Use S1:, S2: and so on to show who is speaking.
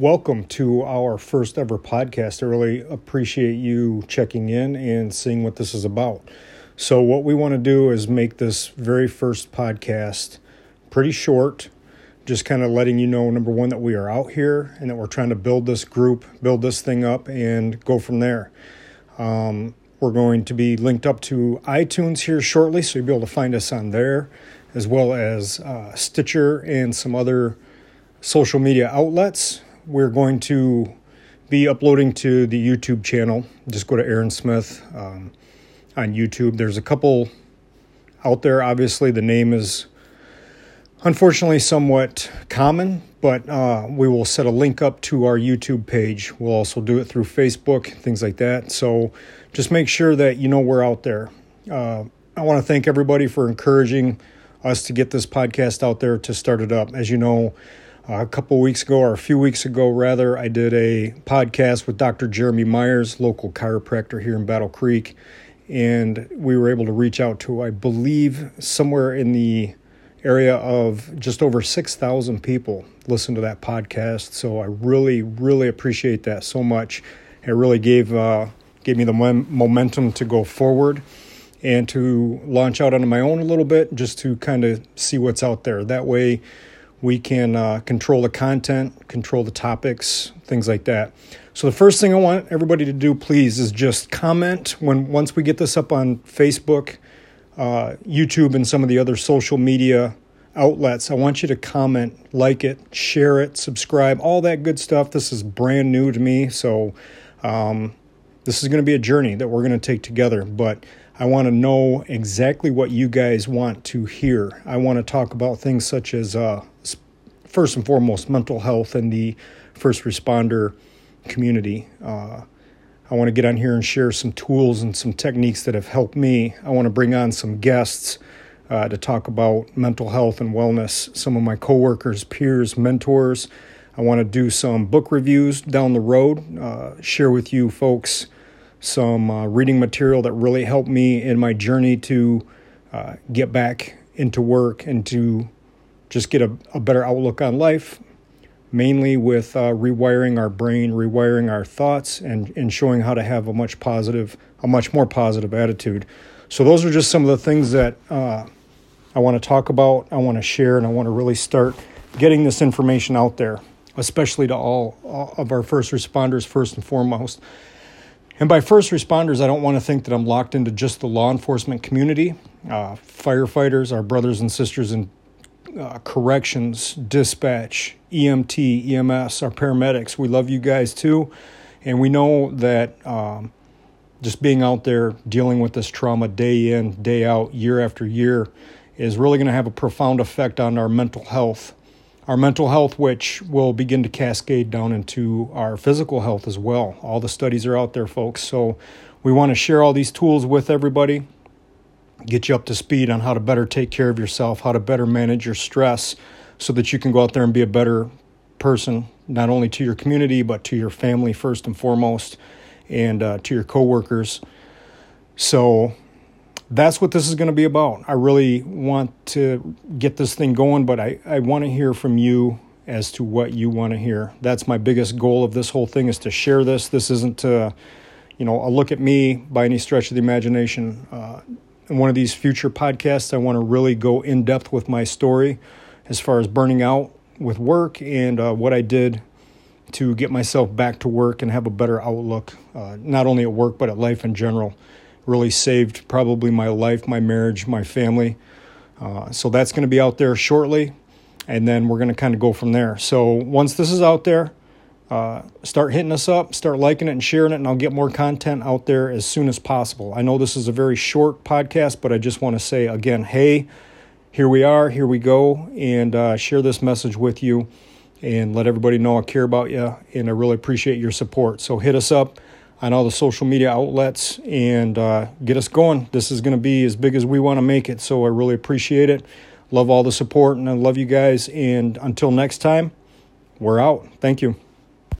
S1: welcome to our first ever podcast. I really appreciate you checking in and seeing what this is about. So, what we want to do is make this very first podcast pretty short, just kind of letting you know number one, that we are out here and that we're trying to build this group, build this thing up, and go from there. Um, we're going to be linked up to iTunes here shortly, so you'll be able to find us on there, as well as uh, Stitcher and some other social media outlets. We're going to be uploading to the YouTube channel. Just go to Aaron Smith um, on YouTube. There's a couple out there. Obviously, the name is unfortunately somewhat common, but uh, we will set a link up to our YouTube page. We'll also do it through Facebook, things like that. So just make sure that you know we're out there. Uh, I want to thank everybody for encouraging us to get this podcast out there to start it up. As you know, a couple weeks ago, or a few weeks ago, rather, I did a podcast with Dr. Jeremy Myers, local chiropractor here in Battle Creek. And we were able to reach out to, I believe, somewhere in the area of just over 6,000 people listen to that podcast. So I really, really appreciate that so much. It really gave, uh, gave me the momentum to go forward and to launch out on my own a little bit just to kind of see what's out there. That way, we can uh, control the content, control the topics, things like that. So the first thing I want everybody to do, please, is just comment when once we get this up on Facebook, uh, YouTube, and some of the other social media outlets. I want you to comment, like it, share it, subscribe, all that good stuff. This is brand new to me, so um, this is going to be a journey that we're going to take together. But I want to know exactly what you guys want to hear. I want to talk about things such as, uh, first and foremost, mental health and the first responder community. Uh, I want to get on here and share some tools and some techniques that have helped me. I want to bring on some guests uh, to talk about mental health and wellness, some of my coworkers, peers, mentors. I want to do some book reviews down the road, uh, share with you folks some uh, reading material that really helped me in my journey to uh, get back into work and to just get a, a better outlook on life, mainly with uh, rewiring our brain, rewiring our thoughts, and, and showing how to have a much positive, a much more positive attitude. So those are just some of the things that uh, I want to talk about, I want to share, and I want to really start getting this information out there, especially to all, all of our first responders, first and foremost. And by first responders, I don't want to think that I'm locked into just the law enforcement community. Uh, firefighters, our brothers and sisters in uh, corrections, dispatch, EMT, EMS, our paramedics, we love you guys too. And we know that um, just being out there dealing with this trauma day in, day out, year after year is really going to have a profound effect on our mental health our mental health, which will begin to cascade down into our physical health as well. All the studies are out there, folks. So we want to share all these tools with everybody, get you up to speed on how to better take care of yourself, how to better manage your stress so that you can go out there and be a better person, not only to your community, but to your family first and foremost, and uh, to your coworkers. So that's what this is going to be about. I really want to get this thing going, but I, I want to hear from you as to what you want to hear. That's my biggest goal of this whole thing is to share this. This isn't to, you know, a look at me by any stretch of the imagination. Uh, in one of these future podcasts, I want to really go in depth with my story as far as burning out with work and uh, what I did to get myself back to work and have a better outlook, uh, not only at work, but at life in general really saved probably my life, my marriage, my family. Uh, so that's going to be out there shortly, and then we're going to kind of go from there. So once this is out there, uh, start hitting us up, start liking it and sharing it, and I'll get more content out there as soon as possible. I know this is a very short podcast, but I just want to say again, hey, here we are, here we go, and uh, share this message with you and let everybody know I care about you and I really appreciate your support. So hit us up on all the social media outlets and uh, get us going. This is going to be as big as we want to make it. So I really appreciate it. Love all the support and I love you guys. And until next time, we're out. Thank you.